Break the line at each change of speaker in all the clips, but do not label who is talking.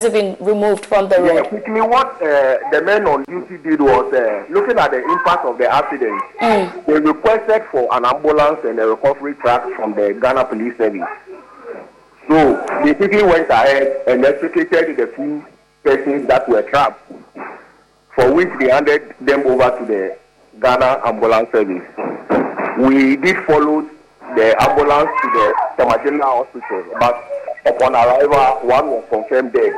been removed from the
Yeah,
road.
quickly, what uh, the men on duty did was uh, looking at the impact of the accident. They requested for an ambulance and a recovery truck from the Ghana Police Service. So they quickly went ahead and extricated the few persons that were trapped, for which they handed them over to the Ghana Ambulance Service. We did follow the ambulance to the Tamajina Hospital, but upon arrival, one was confirmed dead.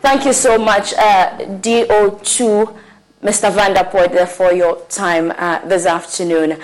Thank you so much, uh, DO2, Mr. Vanderpoort, for your time uh, this afternoon.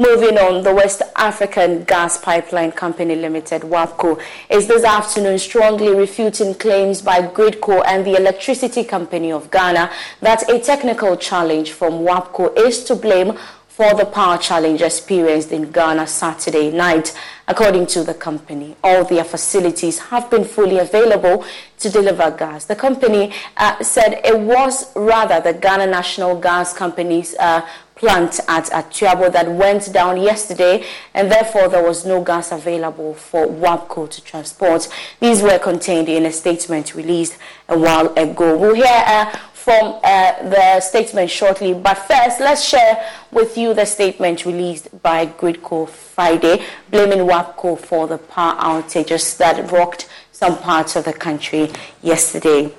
Moving on, the West African Gas Pipeline Company Limited, WAPCO, is this afternoon strongly refuting claims by Gridco and the Electricity Company of Ghana that a technical challenge from WAPCO is to blame for the power challenge experienced in Ghana Saturday night. According to the company, all their facilities have been fully available to deliver gas. The company uh, said it was rather the Ghana National Gas Company's uh, plant at Atuabo that went down yesterday, and therefore there was no gas available for WAPCO to transport. These were contained in a statement released a while ago. We'll hear uh, from uh, the statement shortly, but first, let's share with you the statement released by Gridco Friday, blaming WAPCO for the power outages that rocked some parts of the country yesterday.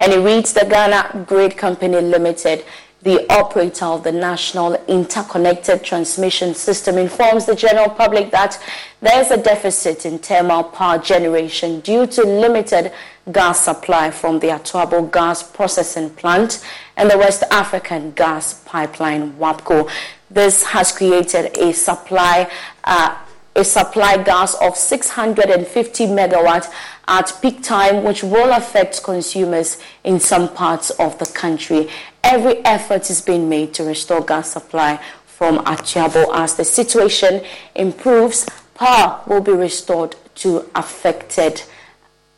And it reads the Ghana Grid Company Limited, the operator of the National Interconnected Transmission System, informs the general public that there is a deficit in thermal power generation due to limited gas supply from the Atuabo Gas Processing Plant and the West African Gas Pipeline WAPCO. This has created a supply uh, a supply gas of 650 megawatt at peak time, which will affect consumers in some parts of the country. Every effort is being made to restore gas supply from Atuabo. As the situation improves, power will be restored to affected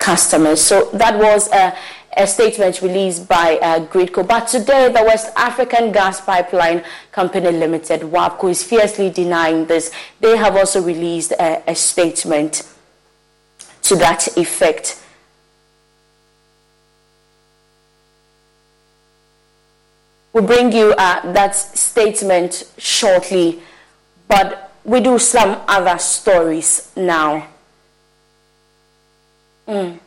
customers. So that was a, a statement released by uh, Gridco. But today, the West African Gas Pipeline Company Limited, WAPCO, is fiercely denying this. They have also released a, a statement to that effect. We'll bring you uh, that statement shortly, but we do some other stories now. Mm.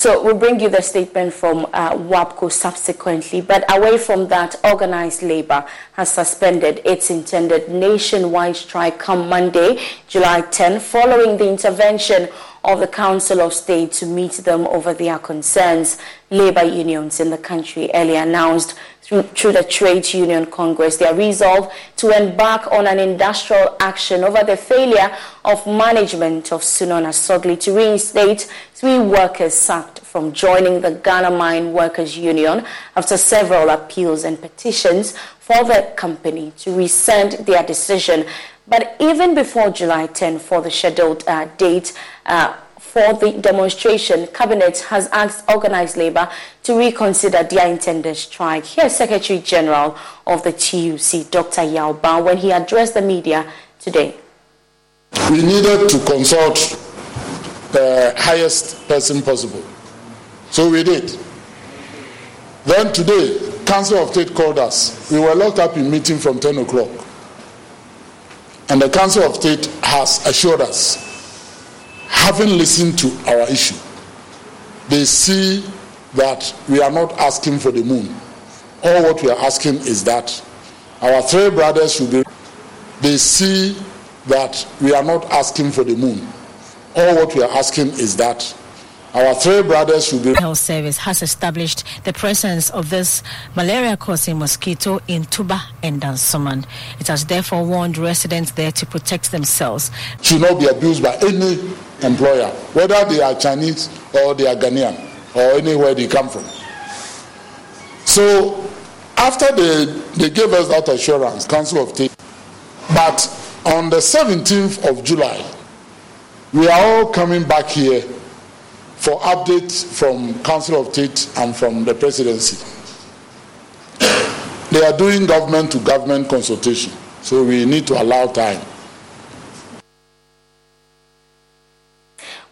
So we'll bring you the statement from uh, WAPCO subsequently. But away from that, organized labor has suspended its intended nationwide strike come Monday, July 10, following the intervention of the Council of State to meet them over their concerns. Labor unions in the country earlier announced through, the Trade Union Congress their resolve to embark on an industrial action over the failure of management of Sunon Asogli to reinstate three workers sacked from joining the Ghana Mine Workers Union after several appeals and petitions for the company to rescind their decision. But even before July 10 for the scheduled uh, date uh, for the demonstration, Cabinet has asked organized labor to reconsider their intended strike. Here's Secretary General of the TUC, Dr. Yaw Baah, when he addressed the media today.
We needed to consult the highest person possible. So we did. Then today, Council of State called us. We were locked up in meeting from 10 o'clock. And the Council of State has assured us, having listened to our issue, they see that we are not asking for the moon. All what we are asking is that our three brothers should be. They see that we are not asking for the moon. All what we are asking is that our three brothers should be.
Health Service has established the presence of this malaria-causing mosquito in Tuba and Dansoman. It has therefore warned residents there to protect themselves.
Should not be abused by any employer, whether they are Chinese or they are Ghanaian or anywhere they come from. So, after they, they gave us that assurance, Council of State But on the 17th of July, we are all coming back here for updates from Council of State and from the presidency. They are doing government to government consultation, so we need to allow time.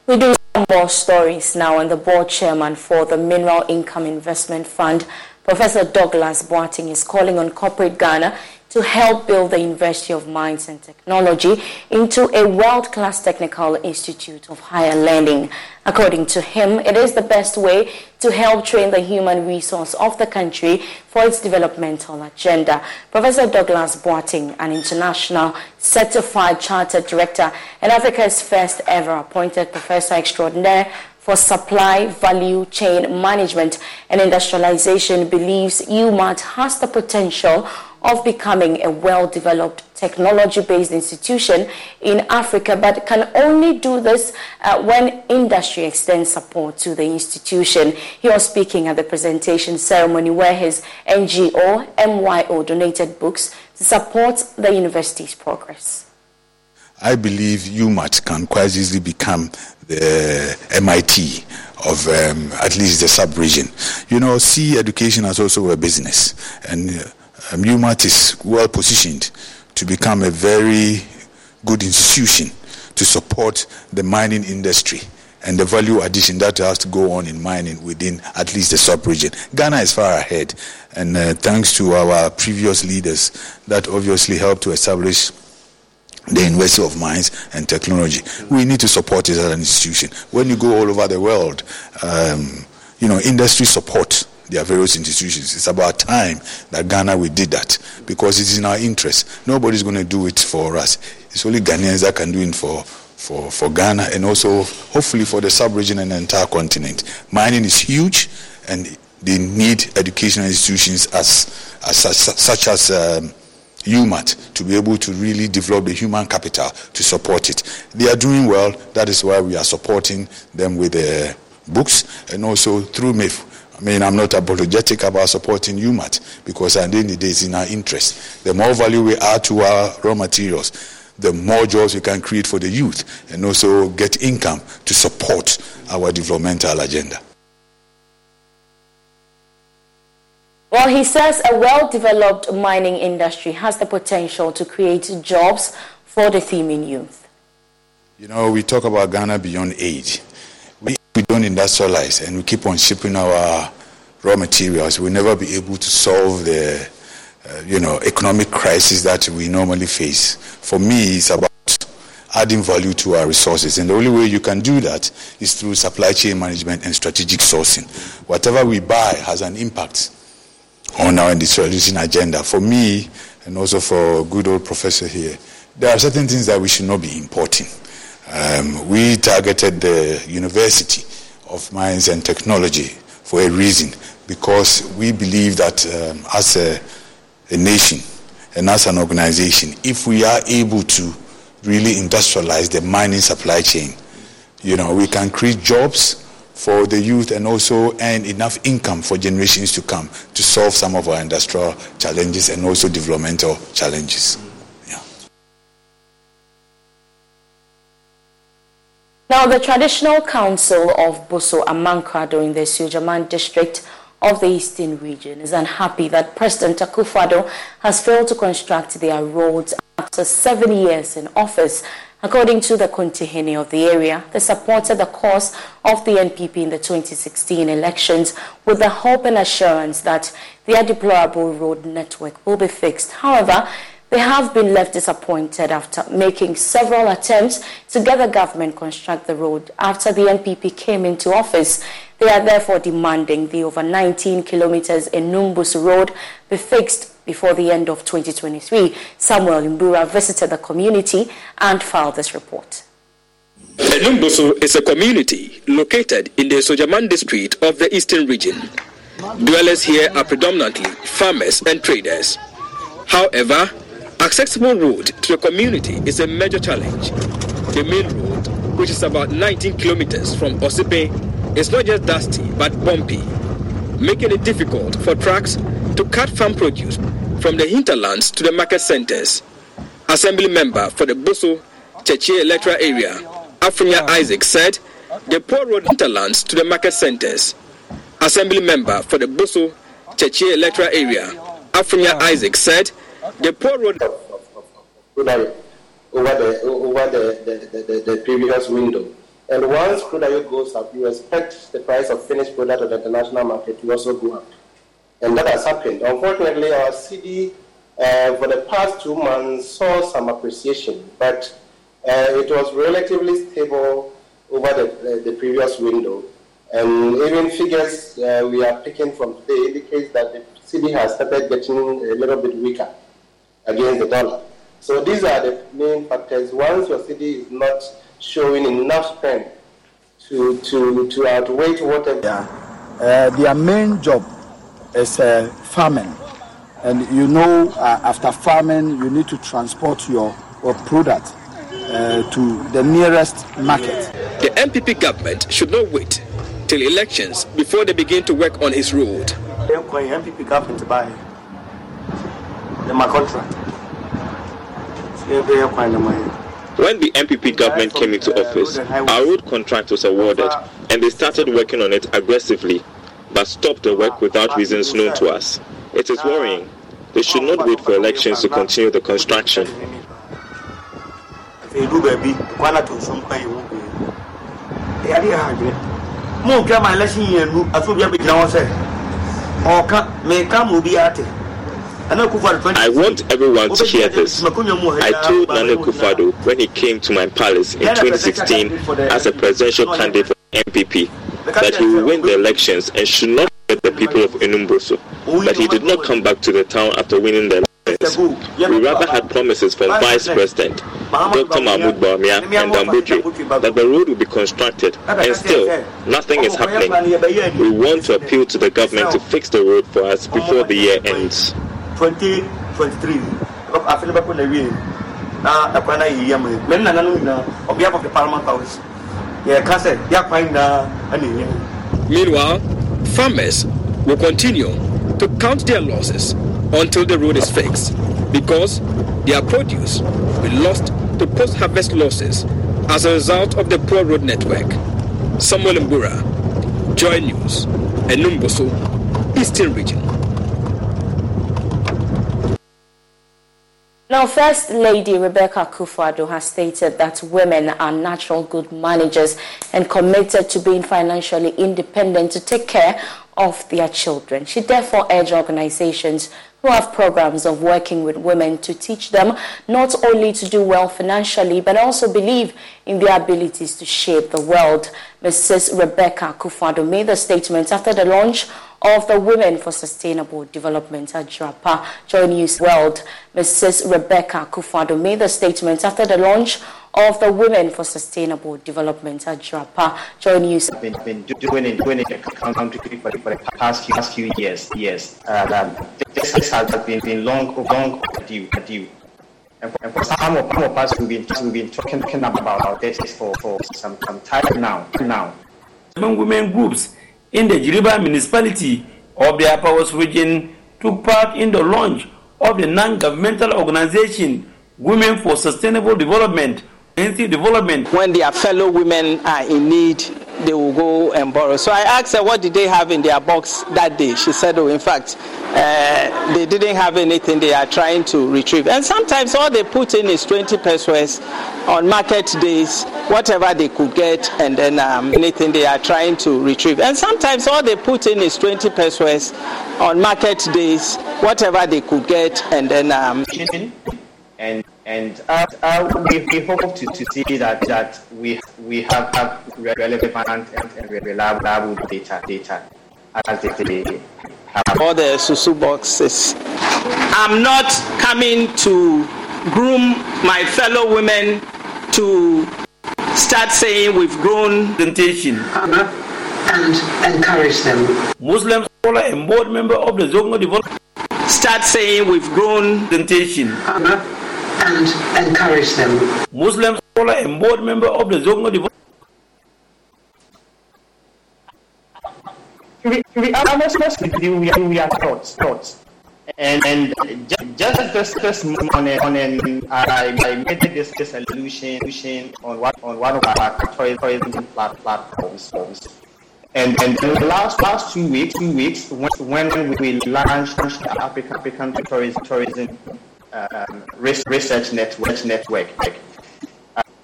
We do more stories now, and the board chairman for the Mineral Income Investment Fund, Professor Douglas Boateng, is calling on corporate Ghana to help build the University of Mines and Technology into a world-class technical institute of higher learning. According to him, it is the best way to help train the human resource of the country for its developmental agenda. Professor Douglas Boateng, an international certified chartered director and Africa's first ever appointed professor extraordinaire for Supply Value Chain Management and Industrialization believes UMAT has the potential of becoming a well-developed technology-based institution in Africa, but can only do this uh, when industry extends support to the institution. He was speaking at the presentation ceremony where his NGO, MYO, donated books to support the university's progress.
I believe UMAT can quite easily become the MIT of um, at least the sub-region. You know, see education as also a business. And uh, um, UMAT is well positioned to become a very good institution to support the mining industry and the value addition that has to go on in mining within at least the sub-region. Ghana is far ahead, and uh, thanks to our previous leaders that obviously helped to establish the University of Mines and Technology. We need to support it as an institution. When you go all over the world, um, you know, industry support their various institutions. It's about time that Ghana we did that because it's in our interest. Nobody's going to do it for us. It's only Ghanaians that can do it for for, for Ghana and also hopefully for the sub-region and the entire continent. Mining is huge and they need educational institutions as, as such, as um, UMAT to be able to really develop the human capital to support it. They are doing well. That is why we are supporting them with the books and also through MIF I mean, I'm not apologetic about supporting UMAT because at the end of the day, it's in our interest. The more value we add to our raw materials, the more jobs we can create for the youth and also get income to support our developmental agenda.
Well, he says a well-developed mining industry has the potential to create jobs for the Themin youth.
You know, we talk about Ghana beyond age we don't industrialize and we keep on shipping our raw materials, we'll never be able to solve the, uh, you know, economic crisis that we normally face. For me, it's about adding value to our resources. And the only way you can do that is through supply chain management and strategic sourcing. Whatever we buy has an impact on our industrialization agenda. For me, and also for good old professor here, there are certain things that we should not be importing. Um, we targeted the University of Mines and Technology for a reason, because we believe that um, as a, a nation and as an organization, if we are able to really industrialize the mining supply chain, you know, we can create jobs for the youth and also earn enough income for generations to come to solve some of our industrial challenges and also developmental challenges.
Now, the traditional council of Boso Amankra in the Sujaman district of the eastern region is unhappy that President Akufo-Addo has failed to construct their roads after seven years in office. According to the Kontihene of the area, they supported the cause of the NPP in the 2016 elections with the hope and assurance that their deplorable road network will be fixed. However, they have been left disappointed after making several attempts to get the government construct the road after the NPP came into office. They are therefore demanding the over 19 kilometers in Numbus Road be fixed before the end of 2023. Samuel Mbura visited the community and filed this report.
Numbusu is a community located in the Sojaman district of the eastern region. Dwellers here are predominantly farmers and traders. However, Accessible road to the community is a major challenge. The main road, which is about 19 kilometers from Osipe, is not just dusty but bumpy, making it difficult for trucks to cut farm produce from the hinterlands to the market centers. Assembly member for the Boso Chechie electoral area, Afrinya Isaac, said the poor road hinterlands to the market centers. Assembly member for the Boso Chechie electoral area, Afrinya Isaac, said the poor road
over the over the, the, the, the, previous window. And once crude oil goes up, you expect the price of finished product on the international market to also go up. And that has happened. Unfortunately, our cedi uh, for the past two months saw some appreciation, but uh, it was relatively stable over the, the, the previous window. And even figures uh, we are picking from today indicates that the cedi has started getting a little bit weaker against the dollar. So these are the main factors. Once your cedi is not showing enough strength to, to, to outweigh whatever.
Yeah. Uh, their main job is uh, farming. And you know, uh, after farming, you need to transport your, your product uh, to the nearest market.
The NPP government should not wait till elections before they begin to work on his road.
NPP government my contract.
When the NPP government came into office, our road contract was awarded and they started working on it aggressively, but stopped the work without reasons known to us. It is worrying. They should not wait for elections to continue the construction. I want everyone to hear this. I told Nana Akufo-Addo when he came to my palace in 2016 as a presidential candidate for NPP that he will win the elections and should not get the people of Enumbroso. But he did not come back to the town after winning the elections. We rather had promises from Vice President Dr. Mahmoud Bawumia and Dambuji that the road will be constructed, and still nothing is happening. We want to appeal to the government to fix the road for us before the year ends. 2023 afei of the parliament house
meanwhile farmers will continue to count their losses until the road is fixed because their produce will lost to post-harvest losses as a result of the poor road network. Samuel Mbura, Joy News, Enumboso, Eastern Region.
Now, First Lady Rebecca Akufo-Addo has stated that women are natural good managers and committed to being financially independent to take care of their children. She therefore urged organizations who have programs of working with women to teach them not only to do well financially, but also believe in their abilities to shape the world. Mrs. Rebecca Akufo-Addo made the statement after the launch of the Women for Sustainable Development at Jirapa Joy News World. Mrs. Rebecca Akufo-Addo made the statement after the launch of the Women for Sustainable Development at Jirapa Joy News.
Been, been doing it, doing it country for, for the past few, past few years. Yes, uh, this, this has been, been long, long overdue. overdue. And for, and for some, of, some of us, we've been, we've been talking, talking about this for, for some, some time now. now.
Among women groups in the Jirapa municipality of the Upper West region took part in the launch of the non-governmental organization Women for Sustainable Development development.
When their fellow women are in need, they will go and borrow. So I asked her, what did they have in their box that day? She said, oh, in fact, uh, they didn't have anything they are trying to retrieve. And sometimes all they put in is 20 pesewas on market days, whatever they could get, and then um, anything they are trying to retrieve. And sometimes all they put in is 20 pesewas on market days, whatever they could get, and then. Um,
and and uh, uh, we, we hope to, to see that that we we have, have relevant and reliable data data as they
have. all the susu boxes. I'm not coming to groom my fellow women to start saying we've grown
presentation and encourage them.
Muslim scholar and board member of the Zongo Development
start saying we've grown
presentation and encourage them.
Muslim scholar and board member of the Zongo Development.
To be, to be honest with you, we are, we are thoughts, thoughts. And, and just this, this morning, morning I, I made this, this solution on one, on one of our tourism platforms. And, and the last last two weeks, two weeks when, when we launched the African, African Tourism, tourism um, research network, network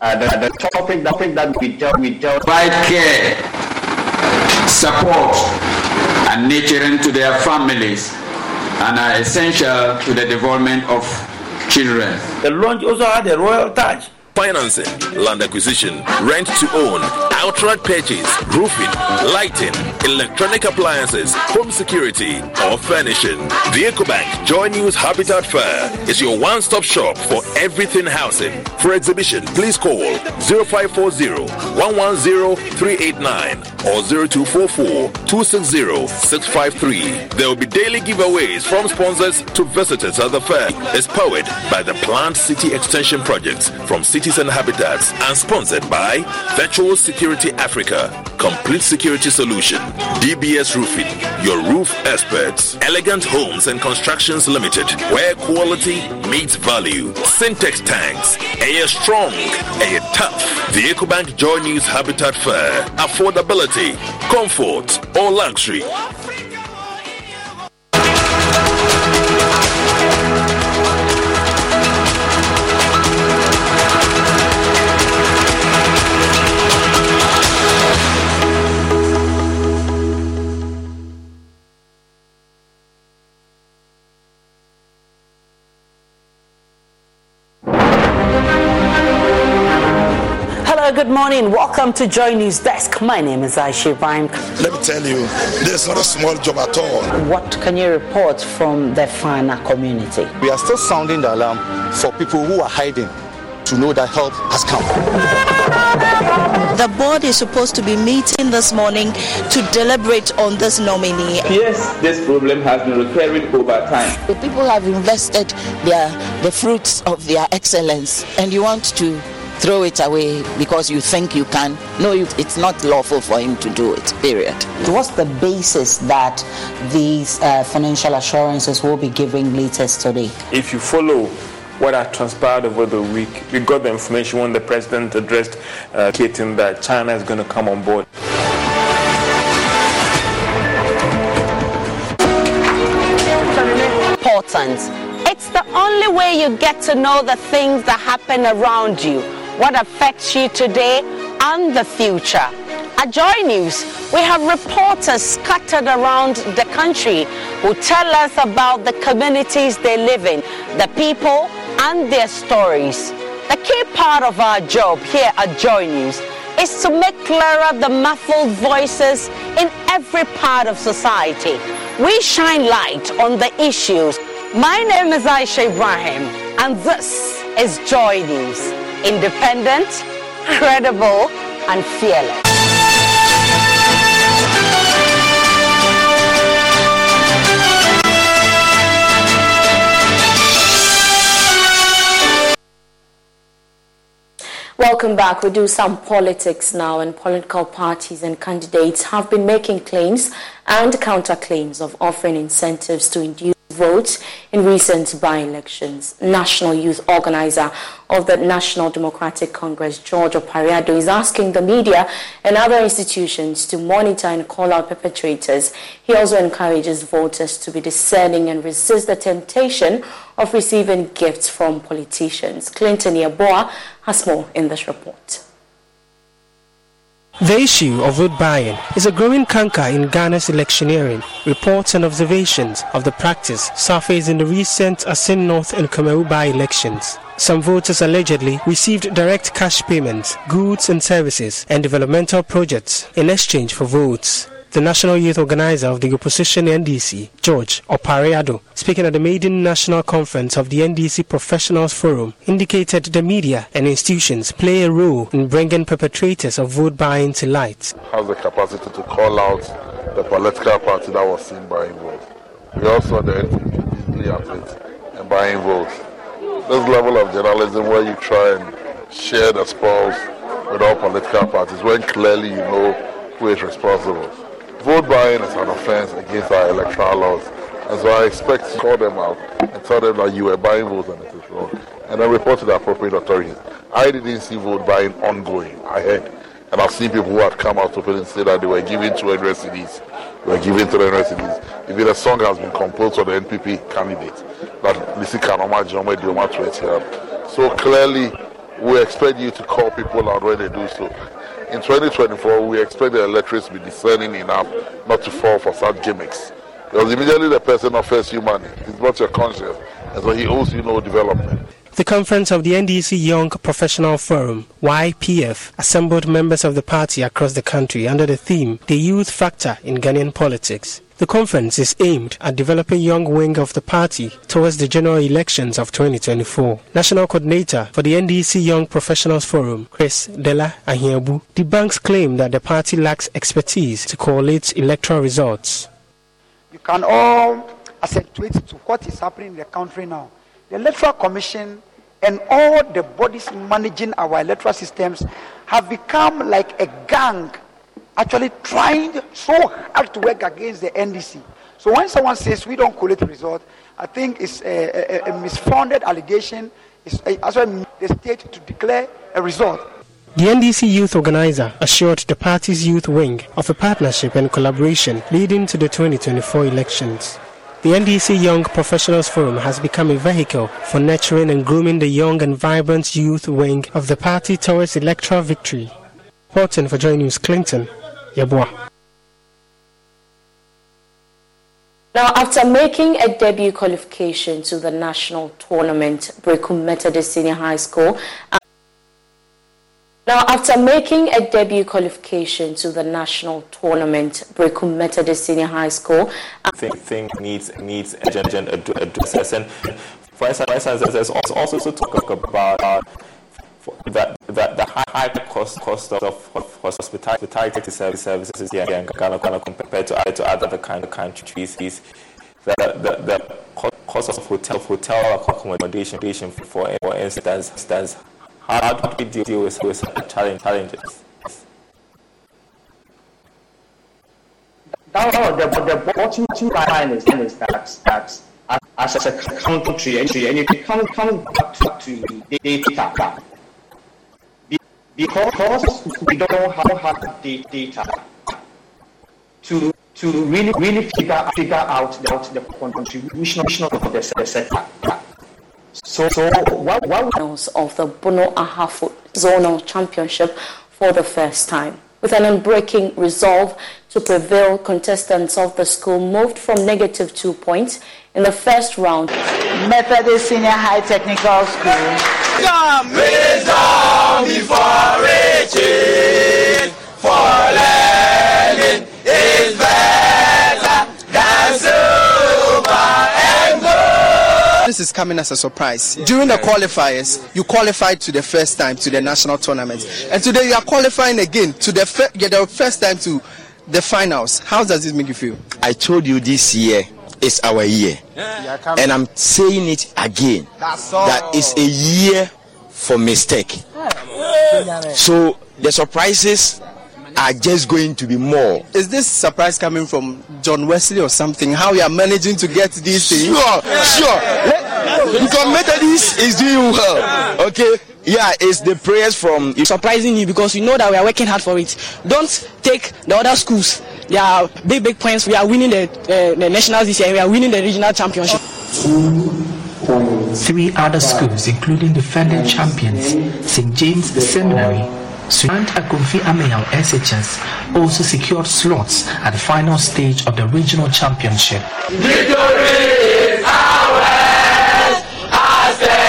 uh, the, the topic, the topic that we dealt, we dealt.
Provide care, support, and nurturing to their families, and are essential to the development of children.
The launch also had a royal touch
financing, land acquisition, rent to own, outright purchase, roofing, lighting, electronic appliances, home security, or furnishing. The EcoBank Joy News Habitat Fair is your one stop shop for everything housing. For exhibition, please call 0540 110 389 or 0244 260 653. There will be daily giveaways from sponsors to visitors at the fair. It's powered by the Plant City Extension Project from City Cities and Habitats and sponsored by Virtual Security Africa, Complete Security Solution, DBS Roofing, your roof experts, Elegant Homes and Constructions Limited, where quality meets value, Syntex Tanks, Air Strong, Air Tough, the EcoBank Joy News Habitat Fair, affordability, comfort, or luxury.
Morning. Welcome to Joy News Desk. My name is Aisha Ibrahim.
Let me tell you, this is not a small job at all.
What can you report from the Fana community?
We are still sounding the alarm for people who are hiding to know that help has come.
The board is supposed to be meeting this morning to deliberate on this nominee.
Yes, this problem has been recurring over time.
The people have invested their the fruits of their excellence, and you want to throw it away because you think you can. No, it's not lawful for him to do it, period.
What's the basis that these uh, financial assurances will be giving latest today?
If you follow what had transpired over the week, we got the information when the president addressed uh, stating that China is going to come on board.
Important. It's the only way you get to know the things that happen around you what affects you today and the future. At Joy News, we have reporters scattered around the country who tell us about the communities they live in, the people, and their stories. The key part of our job here at Joy News is to make clearer the muffled voices in every part of society. We shine light on the issues. My name is Aisha Ibrahim, and this is Joy News independent, credible, and fearless.
Welcome back. We do some politics now, and political parties and candidates have been making claims and counterclaims of offering incentives to induce votes in recent by-elections. National Youth Organizer of the National Democratic Congress, George Opare-Addo, is asking the media and other institutions to monitor and call out perpetrators. He also encourages voters to be discerning and resist the temptation of receiving gifts from politicians. Clinton Yeboah has more in this report.
The issue of vote buying is a growing canker in Ghana's electioneering. Reports and observations of the practice surfaced in the recent Assin North and Kumawu by-elections. Some voters allegedly received direct cash payments, goods and services, and developmental projects in exchange for votes. The national youth organizer of the opposition NDC, George Opare-Addo, speaking at the maiden national conference of the NDC Professionals Forum, indicated the media and institutions play a role in bringing perpetrators of vote buying to light.
Has the capacity to call out the political party that was seen buying votes. We also the NPP easily at it and buying votes. This level of journalism where you try and share the spoils with all political parties when clearly you know who is responsible. Vote buying is an offense against our electoral laws And so I expect to call them out and tell them that you were buying votes and it is wrong. And then report to the appropriate authorities. I didn't see vote buying ongoing. I heard. And I've seen people who had come out openly and say that they were giving 200 cedis. They were giving 300 cedis. Even a song has been composed for the NPP candidate that Lisi Kanoma Jome Dioma 20 So clearly, we expect you to call people out when they do so. In 2024, we expect the electorates to be discerning enough not to fall for such gimmicks. Because immediately the person offers you money, it's not your conscience, and so he owes you no development.
The conference of the NDC Young Professional Forum, YPF, assembled members of the party across the country under the theme The Youth Factor in Ghanaian Politics. The conference is aimed at developing young wing of the party towards the general elections of 2024. National coordinator for the NDC Young Professionals Forum, Chris Dela Ahiabu, debunks claim that the party lacks expertise to correlate electoral results.
You can all accentuate to what is happening in the country now. The Electoral Commission and all the bodies managing our electoral systems have become like a gang actually trying so hard to work against the NDC. So when someone says we don't collect results, I think it's a, a, a misfounded allegation. It's eh, actually the state to declare a result.
The NDC youth organizer assured the party's youth wing of a partnership and collaboration leading to the 2024 elections. The NDC Young Professionals Forum has become a vehicle for nurturing and grooming the young and vibrant youth wing of the party towards electoral victory. Reporting for Joy News Clinton, Yeboah.
Now, after making a debut qualification to the national tournament, Berekum Methodist Senior High School. Now, after making a debut qualification to the national tournament, Berekum Methodist Senior High School.
think, think needs needs agent addresses and for instance, there's also, also to talk about uh, that that the high cost cost of, of hospitality services here in Ghana compared to, to other kind of countries is the, the, the cost of hotel hotel accommodation for for instance does how do we deal with, with challenge, challenges?
Now, the, the bottom line is, is that, that as a country, and you come, come back to, to data, because we don't have the data to to really really figure figure out the, the contribution of the sector. So, so
what, what of the Bono Ahafo Zonal Championship for the first time. With an unbreaking resolve to prevail, contestants of the school moved from negative two points in the first round.
Methodist Senior High Technical School.
Come, wisdom before reaching, for learning is better than silver and gold.
This is coming as a surprise. During the qualifiers, you qualified to the first time to the national tournament, and today you are qualifying again to the, fir- yeah, the first time to the finals. How does this make you feel?
I told you this year is our year. And I'm saying it again. That is a year for mistake. So the surprises are just going to be more.
Is this surprise coming from John Wesley or something? How you are managing to get these things?
Sure, sure. Because Methodist is doing well. Okay. Yeah, it's the prayers from
surprising you because you know that we are working hard for it. Don't take the other schools. They are big, big points. We are winning the, uh, the nationals this year. We are winning the regional championship.
Three other schools, including defending champions St. James Seminary, Suant Akofi Ameyao SHS, also secured slots at the final stage of the regional championship.
Victory is ours, our station group.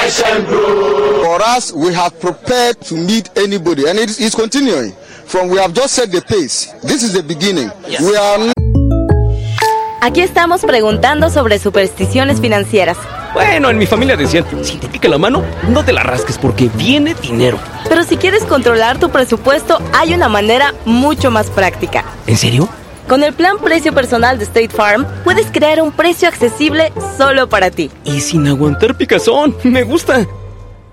For us, we have prepared to meet anybody, and it is continuing. From we have just set the pace. This is the beginning. We are
Aquí estamos preguntando sobre supersticiones financieras.
Bueno, en mi familia decían, si te pica la mano, no te la rasques porque viene dinero.
Pero si quieres controlar tu presupuesto, hay una manera mucho más práctica.
¿En serio?
Con el plan precio personal de State Farm, puedes crear un precio accesible solo para ti.
Y sin aguantar picazón, me gusta.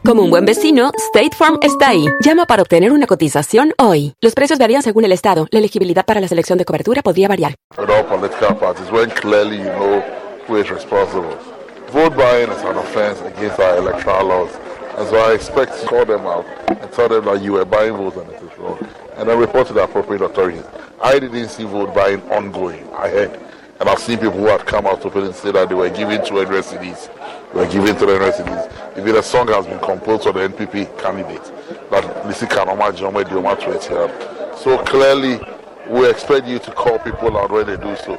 Como un buen vecino, State Farm está ahí. Llama para obtener una cotización hoy. Los precios varían según el estado. La elegibilidad para la selección de cobertura podría variar.
with all political parties when clearly you know who is responsible. Vote buying is an offense against our electoral laws. And so I expect to call them out and tell them that you were buying votes and it is wrong. And then report to the appropriate authorities. I didn't see vote buying ongoing. I heard. And I've seen people who had come out openly and say that they were giving 200 cedis. They were giving 300 cedis. Even a song has been composed for the NPP candidate that Lisi Kanoma Jome Dioma 20 um, So clearly, we expect you to call people out when they do so.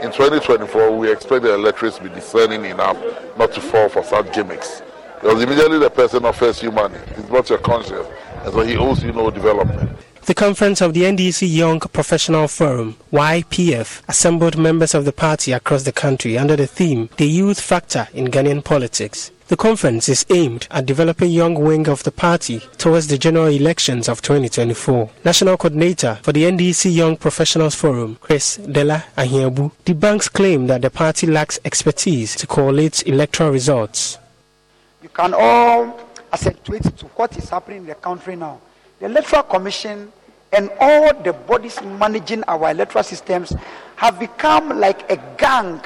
In 2024, we expect the electorates to be discerning enough not to fall for such gimmicks. Because immediately the person offers you money, it's not your conscience, and so he owes you no development.
The conference of the NDC Young Professional Forum, YPF, assembled members of the party across the country under the theme The Youth Factor in Ghanaian Politics. The conference is aimed at developing young wing of the party towards the general elections of 2024. National coordinator for the NDC Young Professionals Forum, Chris Dela Ahiabu, debunks claim that the party lacks expertise to correlate electoral results.
You can all accentuate to what is happening in the country now. The Electoral Commission and all the bodies managing our electoral systems have become like a gang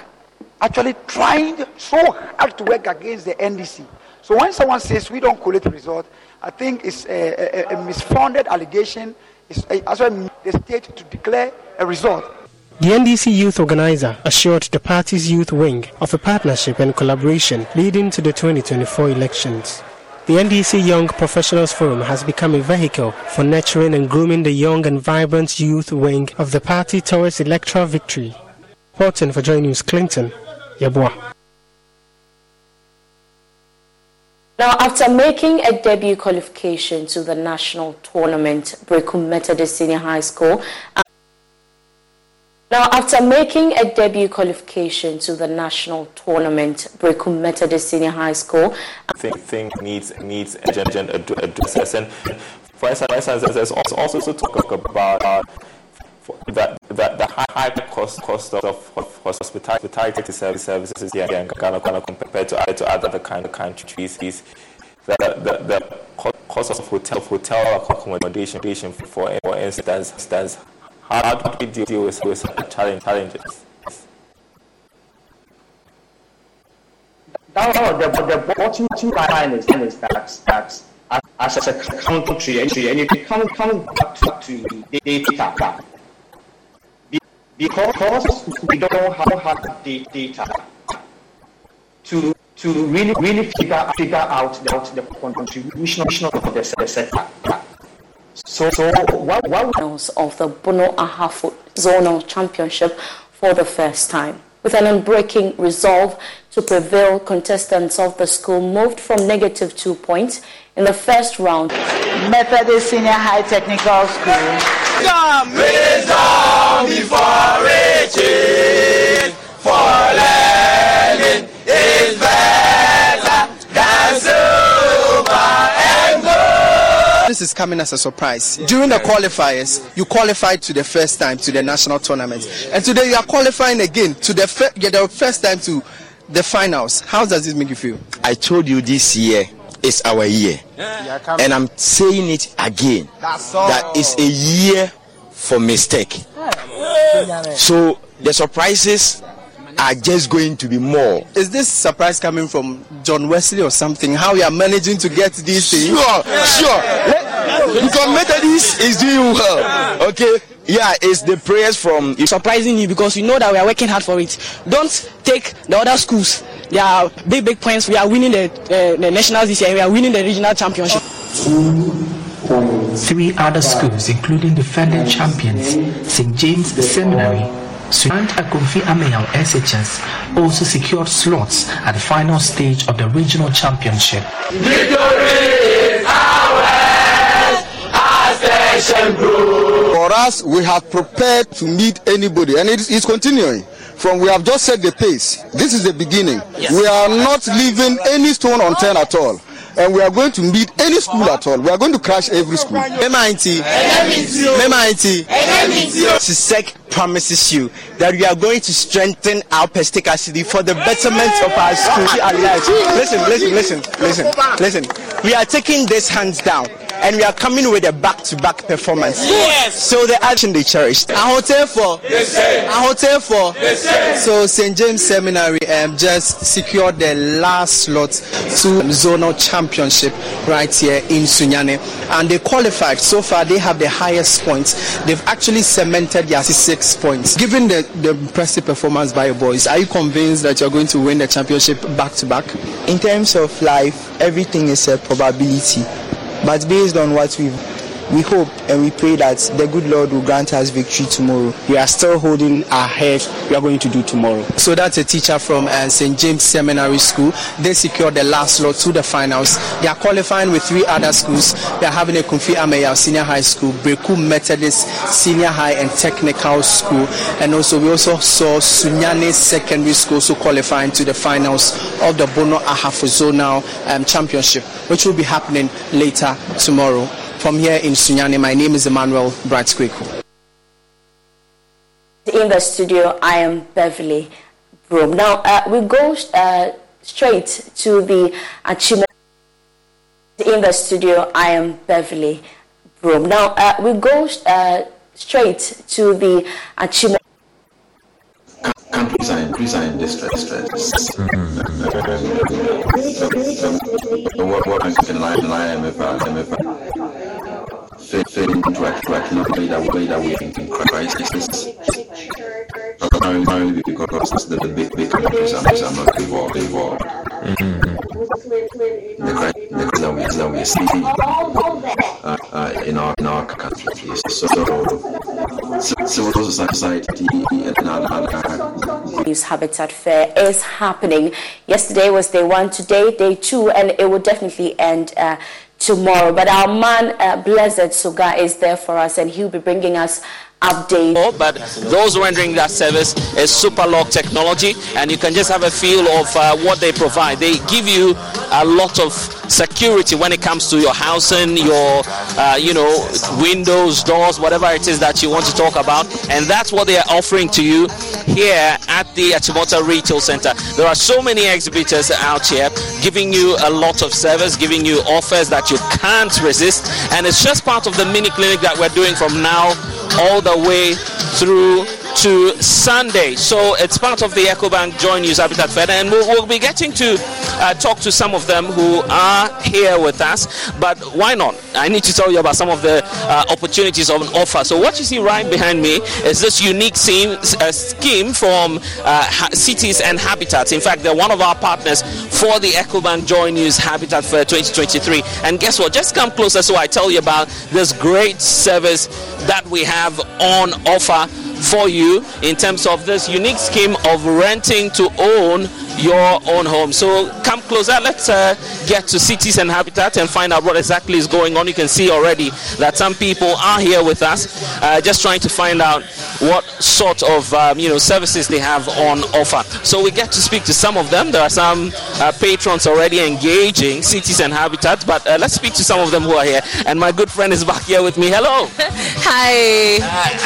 actually trying so hard to work against the NDC. So when someone says we don't collect results, I think it's a, a, a misfounded allegation. It's eh, actually the state to declare a result.
The NDC youth organizer assured the party's youth wing of a partnership and collaboration leading to the 2024 elections. The NDC Young Professionals Forum has become a vehicle for nurturing and grooming the young and vibrant youth wing of the party towards electoral victory. Reporting for Joy News Clinton, Yeboah.
Now, after making a debut qualification to the national tournament, Berekum Methodist Senior High School. Now, after making a debut qualification to the national tournament, Berekum Methodist Senior High School.
think, think needs needs agenda addressing. For instance, there's also to talk about uh, that that the high, cost cost of, of hospitality services here in Ghana, Ghana compared to, to other kind of countries is the, the, the cost of hotel hotel accommodation for for instance how do we deal with, with challenges?
Now, the, the bottom line is, is that, that as as a country, and it comes, comes back to, to data because we don't have the data to to really really figure figure out the, the contribution of the sector. So, so what, what
of the Bono Ahafo Zonal Championship for the first time. With an unbreaking resolve to prevail, contestants of the school moved from negative two points in the first round.
Methodist Senior High Technical School.
Come
This is coming as a surprise. During the qualifiers, you qualified to the first time to the national tournament, and today you are qualifying again to the, fir- yeah, the first time to the finals. How does this make you feel?
I told you this year is our year. And I'm saying it again. That is a year for mistake. So the surprises are just going to be more.
Is this surprise coming from John Wesley or something? How you are managing to get these things?
Sure, sure. Let, because Methodist is doing well. Okay? Yeah, it's the prayers from.
Surprising you because you know that we are working hard for it. Don't take the other schools. They are big, big points. We are winning the, uh, the nationals this year. We are winning the regional championship.
Three other schools, including defending champions St. James Seminary, Suant Akomfi Ameyao SHS, also secured slots at the final stage of the regional championship.
Victory is ours, our station group.
For us, we have prepared to meet anybody, and it is it's continuing. From we have just set the pace. This is the beginning. We are not leaving any stone unturned at all. And we are going to meet any school at all. We are going to crash every school.
MIT, MIT,
SISEC promises you that we are going to strengthen our Pestica city for the betterment of our school. Listen, listen, listen, listen, listen. We are taking this hands down.
And we are coming with a back-to-back performance.
Yes.
So the action they cherished. A hotel for. A hotel for. So St. James Seminary um, just secured the last slot to zonal championship right here in Sunyani, and they qualified. So far, they have the highest points. They've actually cemented their six points. Given the, the impressive performance by your boys, are you convinced that you're going to win the championship back to back?
In terms of life, everything is a probability. But based on what we've we hope and we pray that the good Lord will grant us victory tomorrow.
We are still holding our head. We are going to do tomorrow. So that's a teacher from uh, St. James Seminary School. They secured the last slot to the finals. They are qualifying with three other schools. They are having a Kumfi Ameya Senior High School, Breku Methodist Senior High and Technical School, and also we also saw Sunyani Secondary School also qualifying to the finals of the Bono Ahafo Zonal um, Championship, which will be happening later tomorrow. From here in Sunyani, my name is Emmanuel Bratsquiku.
In the studio, I am Beverly Broom. Now, uh, we go uh, straight to the achievement. In the studio, I am Beverly Broom. Now, uh, we go uh, straight to the Achimo.
Countries are in, countries are in distress. distress. The World Bank and IMF, IMF failing to acknowledge that way that we in crisis. Because the, big, big are, not involved. involved. Mm-hmm. The crisis that we, that we see uh, uh, in our in our countries. So, civil society and other
Habitat Fair is happening. Yesterday was day one, today day two, and it will definitely end uh, tomorrow. But our man, uh, Blessed Suga, is there for us, and he'll be bringing us update.
But those rendering that service is Superlock technology, and you can just have a feel of uh, what they provide. They give you a lot of security when it comes to your housing, your uh, you know windows, doors, whatever it is that you want to talk about, and that's what they are offering to you here at the Achimota Retail Center. There are so many exhibitors out here giving you a lot of service, giving you offers that you can't resist, and it's just part of the mini clinic that we're doing from now all the way through to Sunday. So it's part of the EcoBank Joy News Habitat Fair, and we'll, we'll be getting to uh, talk to some of them who are here with us. But why not? I need to tell you about some of the uh, opportunities on offer. So what you see right behind me is this unique scheme, uh, scheme from uh, Cities and Habitats. In fact, they're one of our partners for the EcoBank Joy News Habitat Fair 2023. And guess what? Just come closer so I tell you about this great service that we have on offer for you in terms of this unique scheme of renting to own your own home. So come closer. Let's uh, get to cities and habitat and find out what exactly is going on. You can see already that some people are here with us, uh, just trying to find out what sort of um, you know services they have on offer. So we get to speak to some of them. There are some uh, patrons already engaging cities and habitat, but uh, let's speak to some of them who are here. And my good friend is back here with me. Hello.
Hi.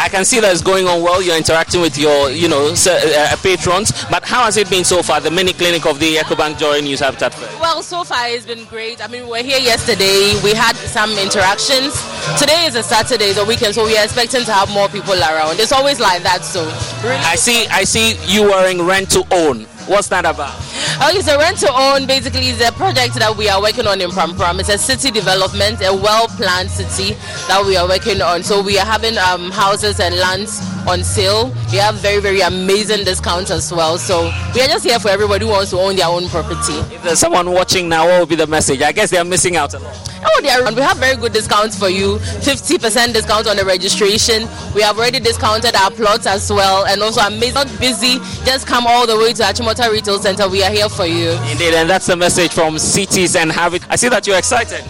I can see that it's going on well. You're interacting with your you know uh, patrons, but how has it been so far? The mini clinic of the EcoBank Joy News Habitat Fair.
Well, so far it's been great. I mean, we were here yesterday. We had some interactions. Today is a Saturday, the weekend, so we are expecting to have more people around. It's always like that. So
really I see. I see you wearing rent to own. What's that about?
Oh, it's a rent to own. Basically, it's a project that we are working on in Pram Pram. It's a city development, a well-planned city that we are working on. So we are having um, houses and lands on sale. We have very, very amazing discounts as well. So we are just here for everybody who wants to own their own property.
If there's someone watching now, what will be the message? I guess they are missing out a lot.
Oh, they are. We have very good discounts for you. 50% discount on the registration. We have already discounted our plots as well. And also, amazing. Not busy. Just come all the way to Achimota Retail Center. We are here for you.
Indeed, and that's the message from cities and habit. I see that you're excited.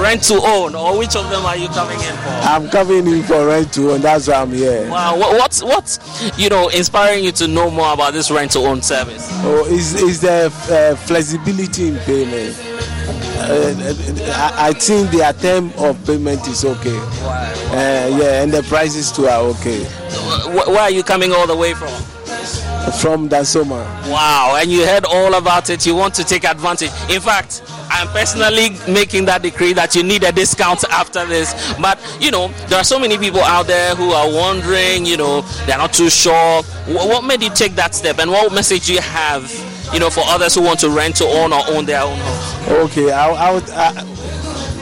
Rent to own, or which of them are you coming in for?
I'm coming in for rent to own. That's why I'm here.
Wow, what, what's what's you know inspiring you to know more about this rent to own service?
Oh, is is the uh, flexibility in payment? Uh, I, I, think the term of payment is okay. Uh, yeah, and the prices too are okay.
Where are you coming all the way from?
From Dansoman.
Wow, and you heard all about it. You want to take advantage. In fact, I'm personally making that decree that you need a discount after this. But you know, there are so many people out there who are wondering. You know, they're not too sure. What made you take that step, and what message do you have? You know, for others who want to rent to own or own their own home.
Okay, I, I would, I,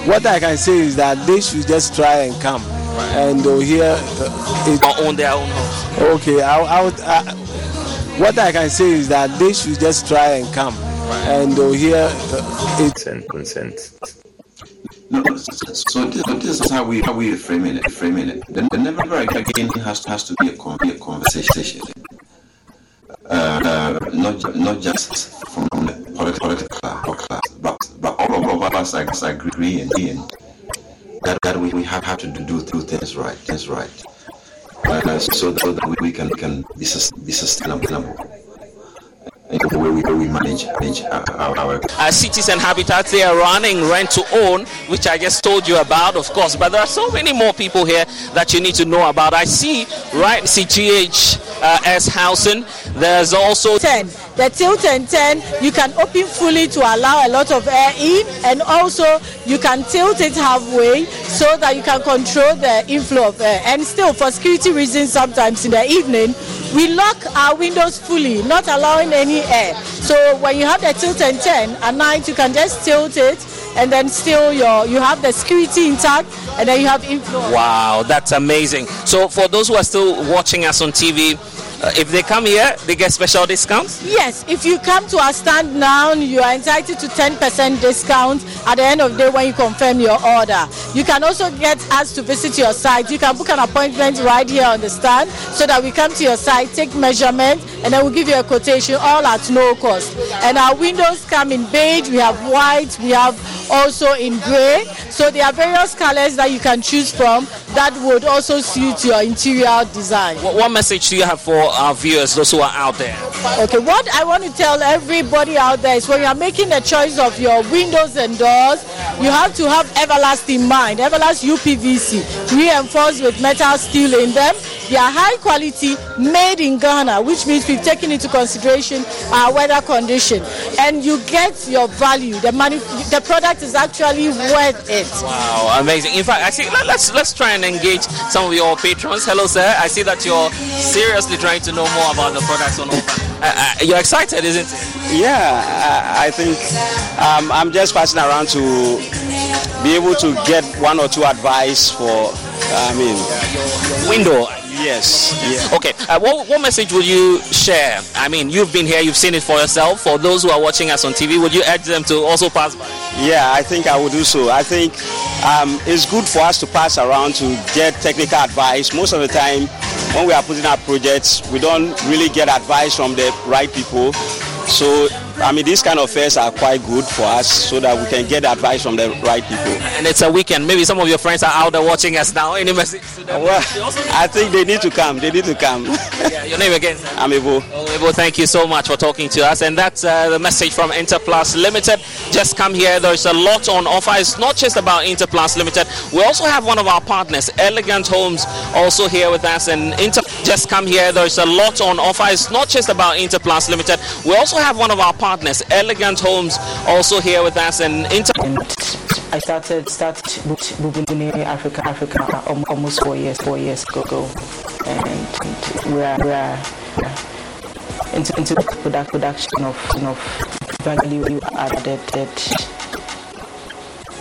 what I can say is that they should just try and come and they'll hear uh,
it. Or own their own home.
Okay, I, I would. I, what I can say is that they should just try and come and they'll hear uh, it.
Consent, consent. No, so this, this is how we how we framing it. Framing it. The, the never again has has to be a, be a conversation. Uh, uh, not not just from the political class, but but all of us agree and that, that we, we have, have to do, do things right, things right, uh, so, that we, we can can be, be sustainable the way we, we manage, manage our, our,
our cities and habitats they are running rent to own which i just told you about of course. But there are so many more people here that you need to know about. I see right cgh uh, as housing. There's also
10 the tilt and 10 you can open fully to allow a lot of air in and also you can tilt it halfway so that you can control the inflow of air. And still for security reasons sometimes in the evening we lock our windows fully, not allowing any air. So when you have the tilt and turn at night, you can just tilt it and then still your you have the security intact and then you have inflow.
Wow, that's amazing. So for those who are still watching us on TV, uh, if they come here, they get special discounts?
Yes, if you come to our stand now, you are entitled to 10% discount at the end of the day when you confirm your order. You can also get us to visit your site. You can book an appointment right here on the stand so that we come to your site, take measurement, and then we'll give you a quotation all at no cost. And our windows come in beige, we have white, we have also in gray. So there are various colors that you can choose from that would also suit your interior design.
What, what message do you have for our viewers, those who are out there?
Okay, what I want to tell everybody out there is when you are making a choice of your windows and doors, you have to have Everlast in mind. Everlast UPVC, reinforced with metal steel in them. They are high quality, made in Ghana, which means we've taken into consideration our weather condition. And you get your value. The money, the product is actually worth it.
Wow, amazing. In fact, I see, let, let's, let's try and engage some of your patrons. Hello, sir. I see that you're seriously trying to know more about the products on offer. Uh, uh, you're excited, isn't it?
Yeah, I, I think um, I'm just passing around to be able to get one or two advice for, I mean,
window.
Yes. yes.
Okay. Uh, what, what message would you share? I mean, you've been here, you've seen it for yourself. For those who are watching us on TV, would you urge them to also pass by?
Yeah, I think I would do so. I think um, it's good for us to pass around to get technical advice. Most of the time, when we are putting our projects, we don't really get advice from the right people. So I mean, these kind of fairs are quite good for us so that we can get advice from the right people.
And it's a weekend. Maybe some of your friends are out there watching us now. Any message to them?
Well, I think they need to come. They need to come.
yeah, your name again? Sir?
I'm Evo.
Oh, thank you so much for talking to us. And that's uh, the message from Interplus Limited. Just come here. There's a lot on offer. It's not just about Interplus Limited. We also have one of our partners, Elegant Homes, also here with us. And Inter, just come here. There's a lot on offer. It's not just about Interplus Limited. We also have one of our partners, Elegant Homes, also here with us. And Inter.
I started started Bubuni Africa Africa almost four years four years ago, and we are we are into into product production of know value added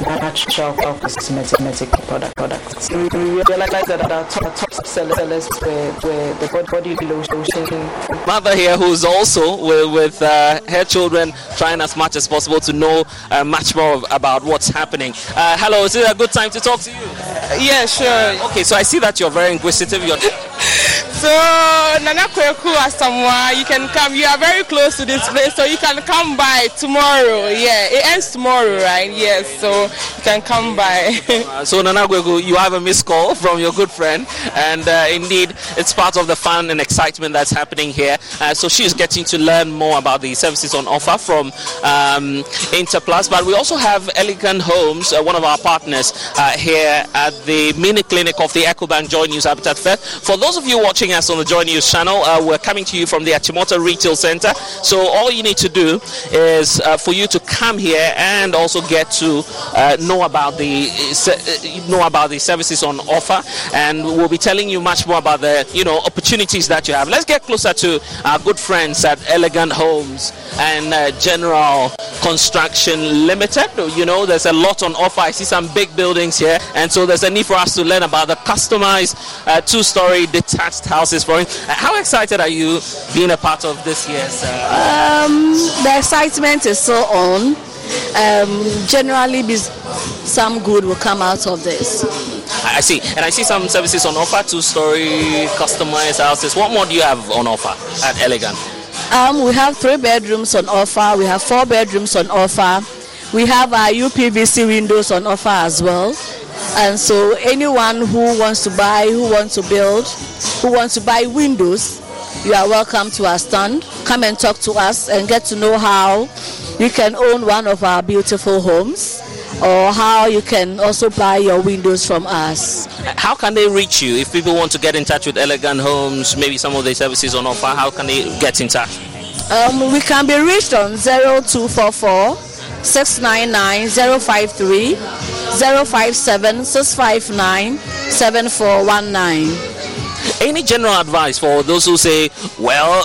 natural cosmetic, cosmetic product, products. We realized that our top, top sellers were, were the body lotion.
Mother here who's also with, with uh, her children trying as much as possible to know uh, much more about what's happening. Uh, hello, is it a good time to talk to you?
yeah, sure.
Okay, so I see that you're very inquisitive. You're
so, Nana Kweku Asamoah, you can come. You are very close to this place, so you can come by tomorrow. Yeah, it ends tomorrow, right? Yes, so you can come by.
uh, so, Nana Kweku, you have a missed call from your good friend, and uh, indeed, it's part of the fun and excitement that's happening here. Uh, so, she's getting to learn more about the services on offer from um, Interplus, but we also have Elegant Homes, uh, one of our partners uh, here at the mini clinic of the EcoBank Joy News Habitat Fair. For those of you watching watching us on the Joy News channel. Uh, we're coming to you from the Achimota Retail Center. So all you need to do is uh, for you to come here and also get to uh, know about the uh, know about the services on offer, and we'll be telling you much more about the you know opportunities that you have. Let's get closer to our good friends at Elegant Homes and uh, General Construction Limited. You know, there's a lot on offer. I see some big buildings here, and so there's a need for us to learn about the customized uh, two-story detached houses. For uh, how excited are you being a part of this year's?
Uh, um, the excitement is so on. Um, generally, some good will come out of this.
I see, and I see some services on offer: two-story customized houses. What more do you have on offer at Elegant?
Um, we have three bedrooms on offer. We have four bedrooms on offer. We have our UPVC windows on offer as well. And so anyone who wants to buy, who wants to build, who wants to buy windows, you are welcome to our stand. Come and talk to us and get to know how you can own one of our beautiful homes or how you can also buy your windows from us.
How can they reach you if people want to get in touch with Elegant Homes, maybe some of the services on offer? How can they get in touch?
Um, we can be reached on 0244 699 053 057 659 7419.
Any general advice for those who say, well,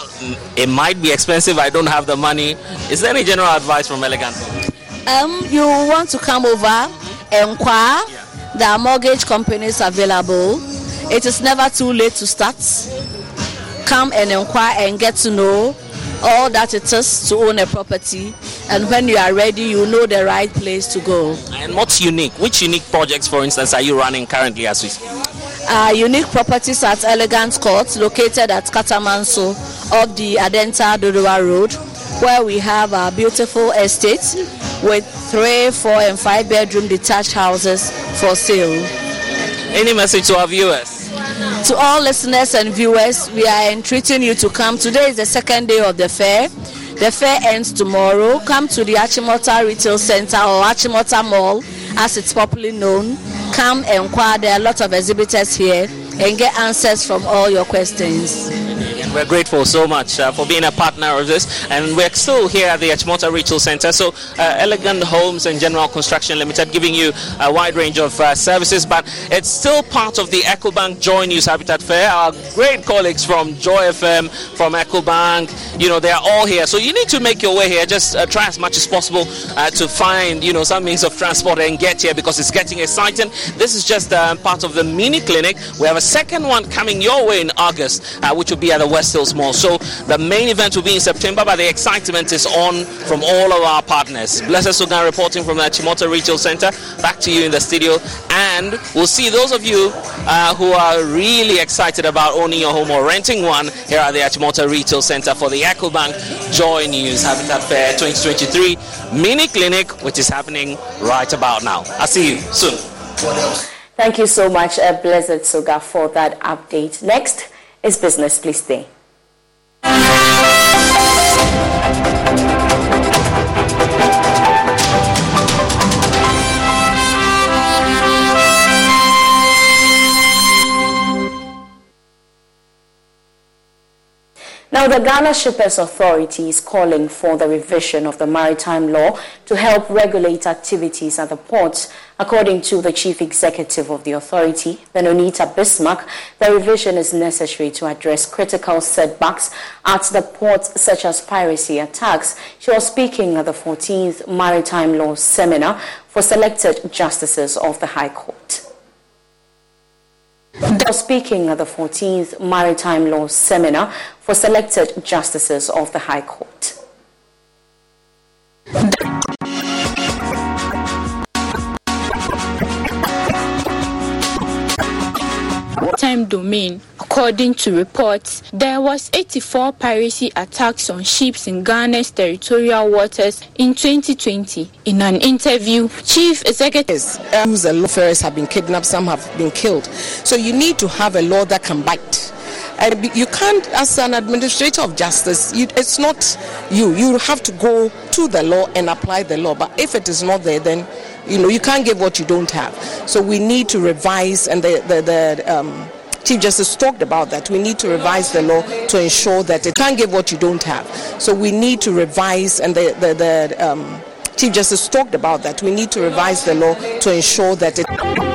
it might be expensive, I don't have the money? Is there any general advice from Elegant?
Um, you want to come over, inquire. There are mortgage companies available. It is never too late to start. Come and inquire and get to know all that it is to own a property. And when you are ready, you know the right place to go.
And what's unique? Which unique projects, for instance, are you running currently as we speak?
Uh, unique properties at Elegant Court, located at Katamanso of the Adenta Dodowa Road, where we have a beautiful estate with three, four, and five bedroom detached houses for sale.
Any message to our viewers?
To all listeners and viewers, we are entreating you to come. Today is the second day of the fair. The fair ends tomorrow. Come to the Achimota Retail Center or Achimota Mall, as it's popularly known. Come and inquire. There are a lot of exhibitors here and get answers from all your questions
we're grateful so much uh, for being a partner of this. And we're still here at the Achimota Retail Center. So, uh, Elegant Homes and General Construction Limited giving you a wide range of uh, services, but it's still part of the EcoBank Joy News Habitat Fair. Our great colleagues from Joy FM, from EcoBank, you know, they are all here. So, you need to make your way here. Just uh, try as much as possible uh, to find, you know, some means of transport and get here because it's getting exciting. This is just uh, part of the mini clinic. We have a second one coming your way in August, which will be at the West Hills Mall. So the main event will be in September, but the excitement is on from all of our partners. Blessed Sugan reporting from the Achimota Retail Center. Back to you in the studio, and we'll see those of you uh, who are really excited about owning your home or renting one here at the Achimota Retail Center for the EcoBank Joy News Habitat Fair 2023 mini clinic, which is happening right about now. I'll see you soon.
Thank you so much, uh, Blessed Suga, for that update. Next, is business. Please stay. Now, the Ghana Shippers Authority is calling for the revision of the maritime law to help regulate activities at the ports. According to the chief executive of the authority, Benonita Bismarck, the revision is necessary to address critical setbacks at the ports such as piracy attacks. She was speaking at the 14th Maritime Law Seminar for selected justices of the High Court. Speaking at the 14th Maritime Law Seminar for selected justices of the High Court.
Time domain. According to reports, there was 84 piracy attacks on ships in Ghana's territorial waters in 2020. In an interview, Chief Executive
um, the lawfarers have been kidnapped, some have been killed. So you need to have a law that can bite. You can't, as an administrator of justice, you, it's not you. You have to go to the law and apply the law. But if it is not there, then you know you can't give what you don't have. So we need to revise and the the, the um, Chief Justice talked about that. We need to revise the law to ensure that it can't give what you don't have. So we need to revise, and the, the, the um, Chief Justice talked about that. We need to revise the law to ensure that it.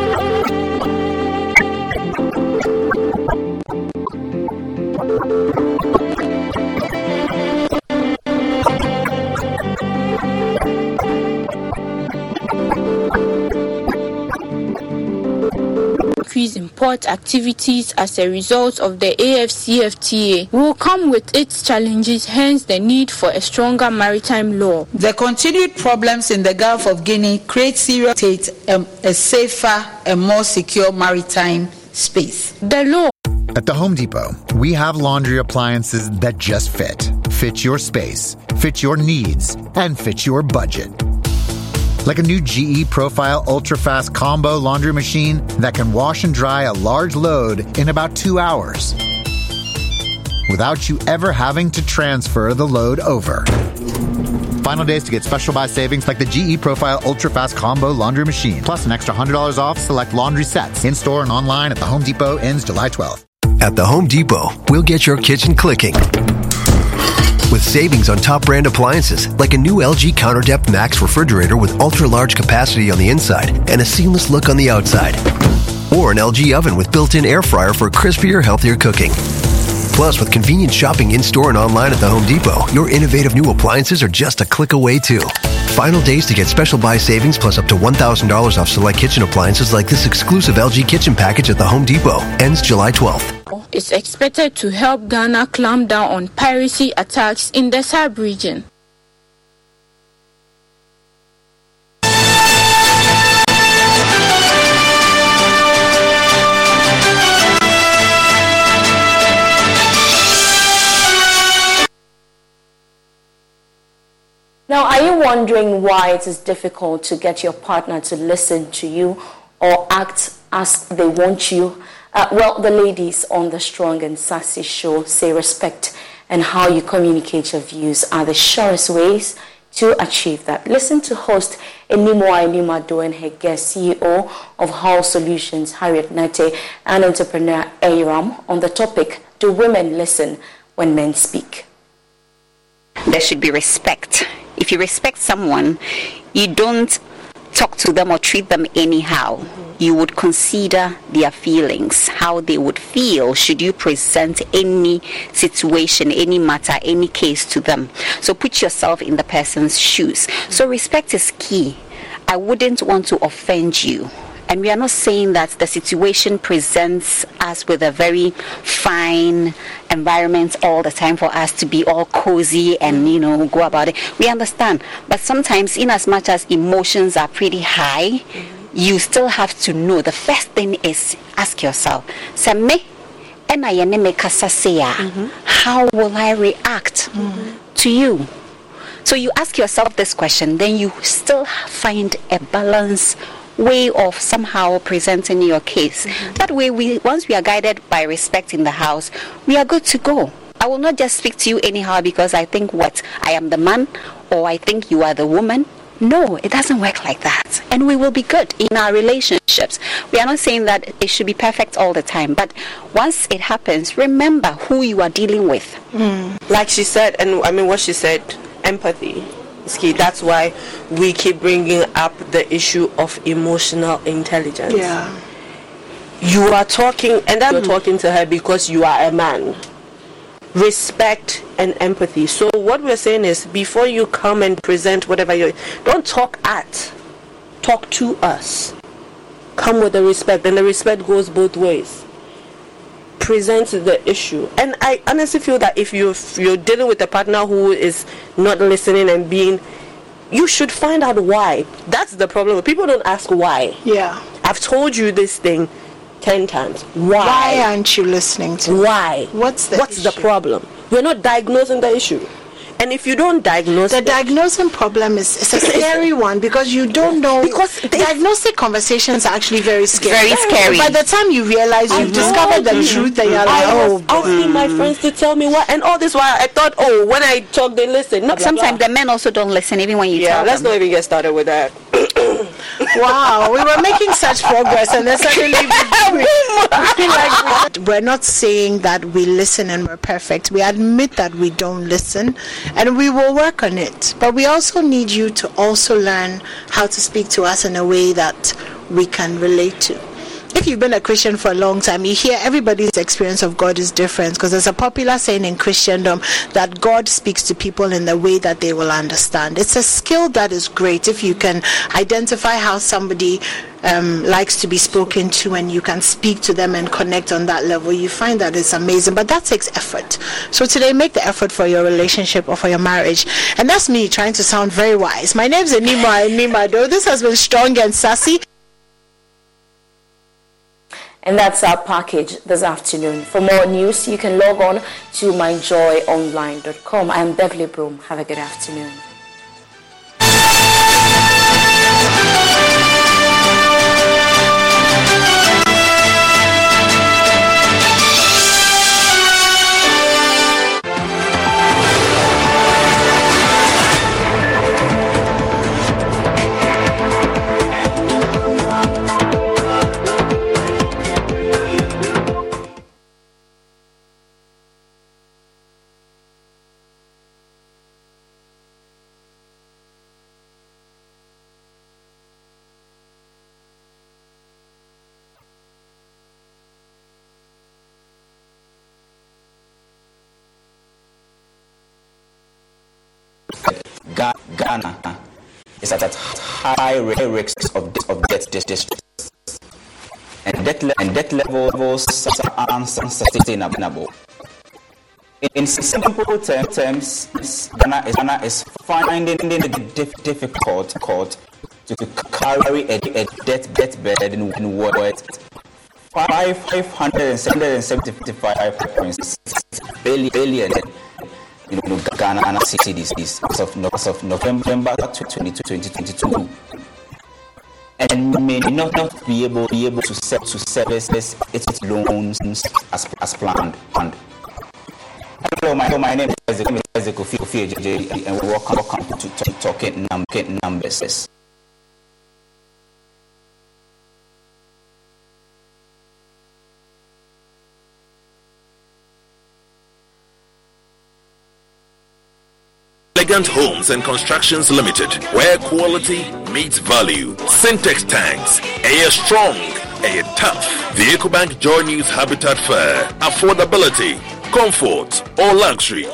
Increase in port activities as a result of the AFCFTA will come with its challenges, hence the need for a stronger maritime law.
The continued problems in the Gulf of Guinea create serious state um, a safer and more secure maritime space.
The law
At the Home Depot, we have laundry appliances that just fit. Fit your space, fit your needs, and fit your budget. Like a new GE Profile Ultra Fast Combo laundry machine that can wash and dry a large load in about two hours without you ever having to transfer the load over. Final days to get special buy savings like the GE Profile Ultra Fast Combo Laundry Machine, plus an extra $100 off select laundry sets. In store and online at the Home Depot ends July 12th.
At the Home Depot, we'll get your kitchen clicking. With savings on top brand appliances like a new LG Counter Depth Max refrigerator with ultra large capacity on the inside and a seamless look on the outside. Or an LG oven with built in air fryer for crispier, healthier cooking. Plus, with convenient shopping in store and online at the Home Depot, your innovative new appliances are just a click away, too. Final days to get special buy savings plus up to $1,000 off select kitchen appliances like this exclusive LG kitchen package at the Home Depot. Ends July 12th.
It's expected to help Ghana clamp down on piracy attacks in the sub region.
Now, are you wondering why it is difficult to get your partner to listen to you or act as they want you? Uh, well, the ladies on the Strong and Sassy show say respect and how you communicate your views are the surest ways to achieve that. Listen to host Enimoa Enimado and her guest CEO of Hull Solutions, Harriet Nate, and entrepreneur Aram on the topic, Do Women Listen When Men Speak?
There should be respect. If you respect someone, you don't talk to them or treat them anyhow. You would consider their feelings, how they would feel should you present any situation, any matter, any case to them. So put yourself in the person's shoes. So respect is key. I wouldn't want to offend you. And we are not saying that the situation presents us with a very fine environment all the time for us to be all cozy and you know go about it. We understand, but sometimes, in as much as emotions are pretty high, you still have to know. The first thing is ask yourself, "Say me, and I me kasa say a, mm-hmm. how will I react mm-hmm. to you?" So you ask yourself this question, then you still find a balance way of somehow presenting your case. Mm-hmm. That way, we once we are guided by respect in the house, we are good to go. I will not just speak to you anyhow because I think what I am the man or I think you are the woman. No, it doesn't work like that. And we will be good in our relationships. We are not saying that it should be perfect all the time, but once it happens, remember who you are dealing with. Mm.
Like she said, and I mean what she said, empathy key. That's why we keep bringing up the issue of emotional intelligence.
Yeah.
You are talking, and then mm-hmm. you're talking to her because you are a man. Respect and empathy. So what we're saying is, before you come and present whatever you, don't talk at, talk to us. Come with the respect, and the respect goes both ways present the issue. And I honestly feel that if you you're dealing with a partner who is not listening and being you should find out why. That's the problem. People don't ask why.
Yeah.
I've told you this thing ten times. Why?
Why aren't you listening to me?
Why?
What's the
What's the problem? We're not diagnosing the issue. And if you don't diagnose
the diagnosing problem is, is a scary one because you don't know because diagnostic conversations are actually very scary.
Very scary.
By the time you realize
I
you've discovered the
know.
truth, and you're like, oh,
I
oh,
was asking mm. my friends to tell me what, and all this while I thought, oh, when I talk, they listen. No,
Sometimes the men also don't listen, even when you
yeah,
tell
let's
them.
not even get started with that.
Wow, we were making such progress, and then suddenly we, we, like we, we're not saying that we listen and we're perfect. We admit that we don't listen, and we will work on it. But we also need you to also learn how to speak to us in a way that we can relate to if you've been a Christian for a long time, you hear everybody's experience of God is different because there's a popular saying in Christendom that God speaks to people in the way that they will understand. It's a skill that is great if you can identify how somebody um, likes to be spoken to and you can speak to them and connect on that level. You find that it's amazing, but that takes effort. So today, make the effort for your relationship or for your marriage. And that's me trying to sound very wise. My name is Anima Anima, though. This has been strong and sassy.
And that's our package this afternoon. For more news, you can log on to myjoyonline.com. I'm Beverly Broom. Have a good afternoon.
Ghana is at high risk of, of debt distress. And debt, le- and debt levels are unsustainable. In simple terms, Ghana is, Ghana is finding it difficult to carry a, a debt, debt burden in worth 575.6 billion you know, Ghana and cities as of, as of November 2022 and may not, not be able be able to set to service its, loans as, as planned. And hello, my, my name is Isaac Kofi and welcome, welcome to Talking Numbers.
Elegant Homes and Constructions Limited, where quality meets value. Sintex tanks, air strong, air tough. The EcoBank Joy News Habitat Fair. Affordability, comfort, or luxury.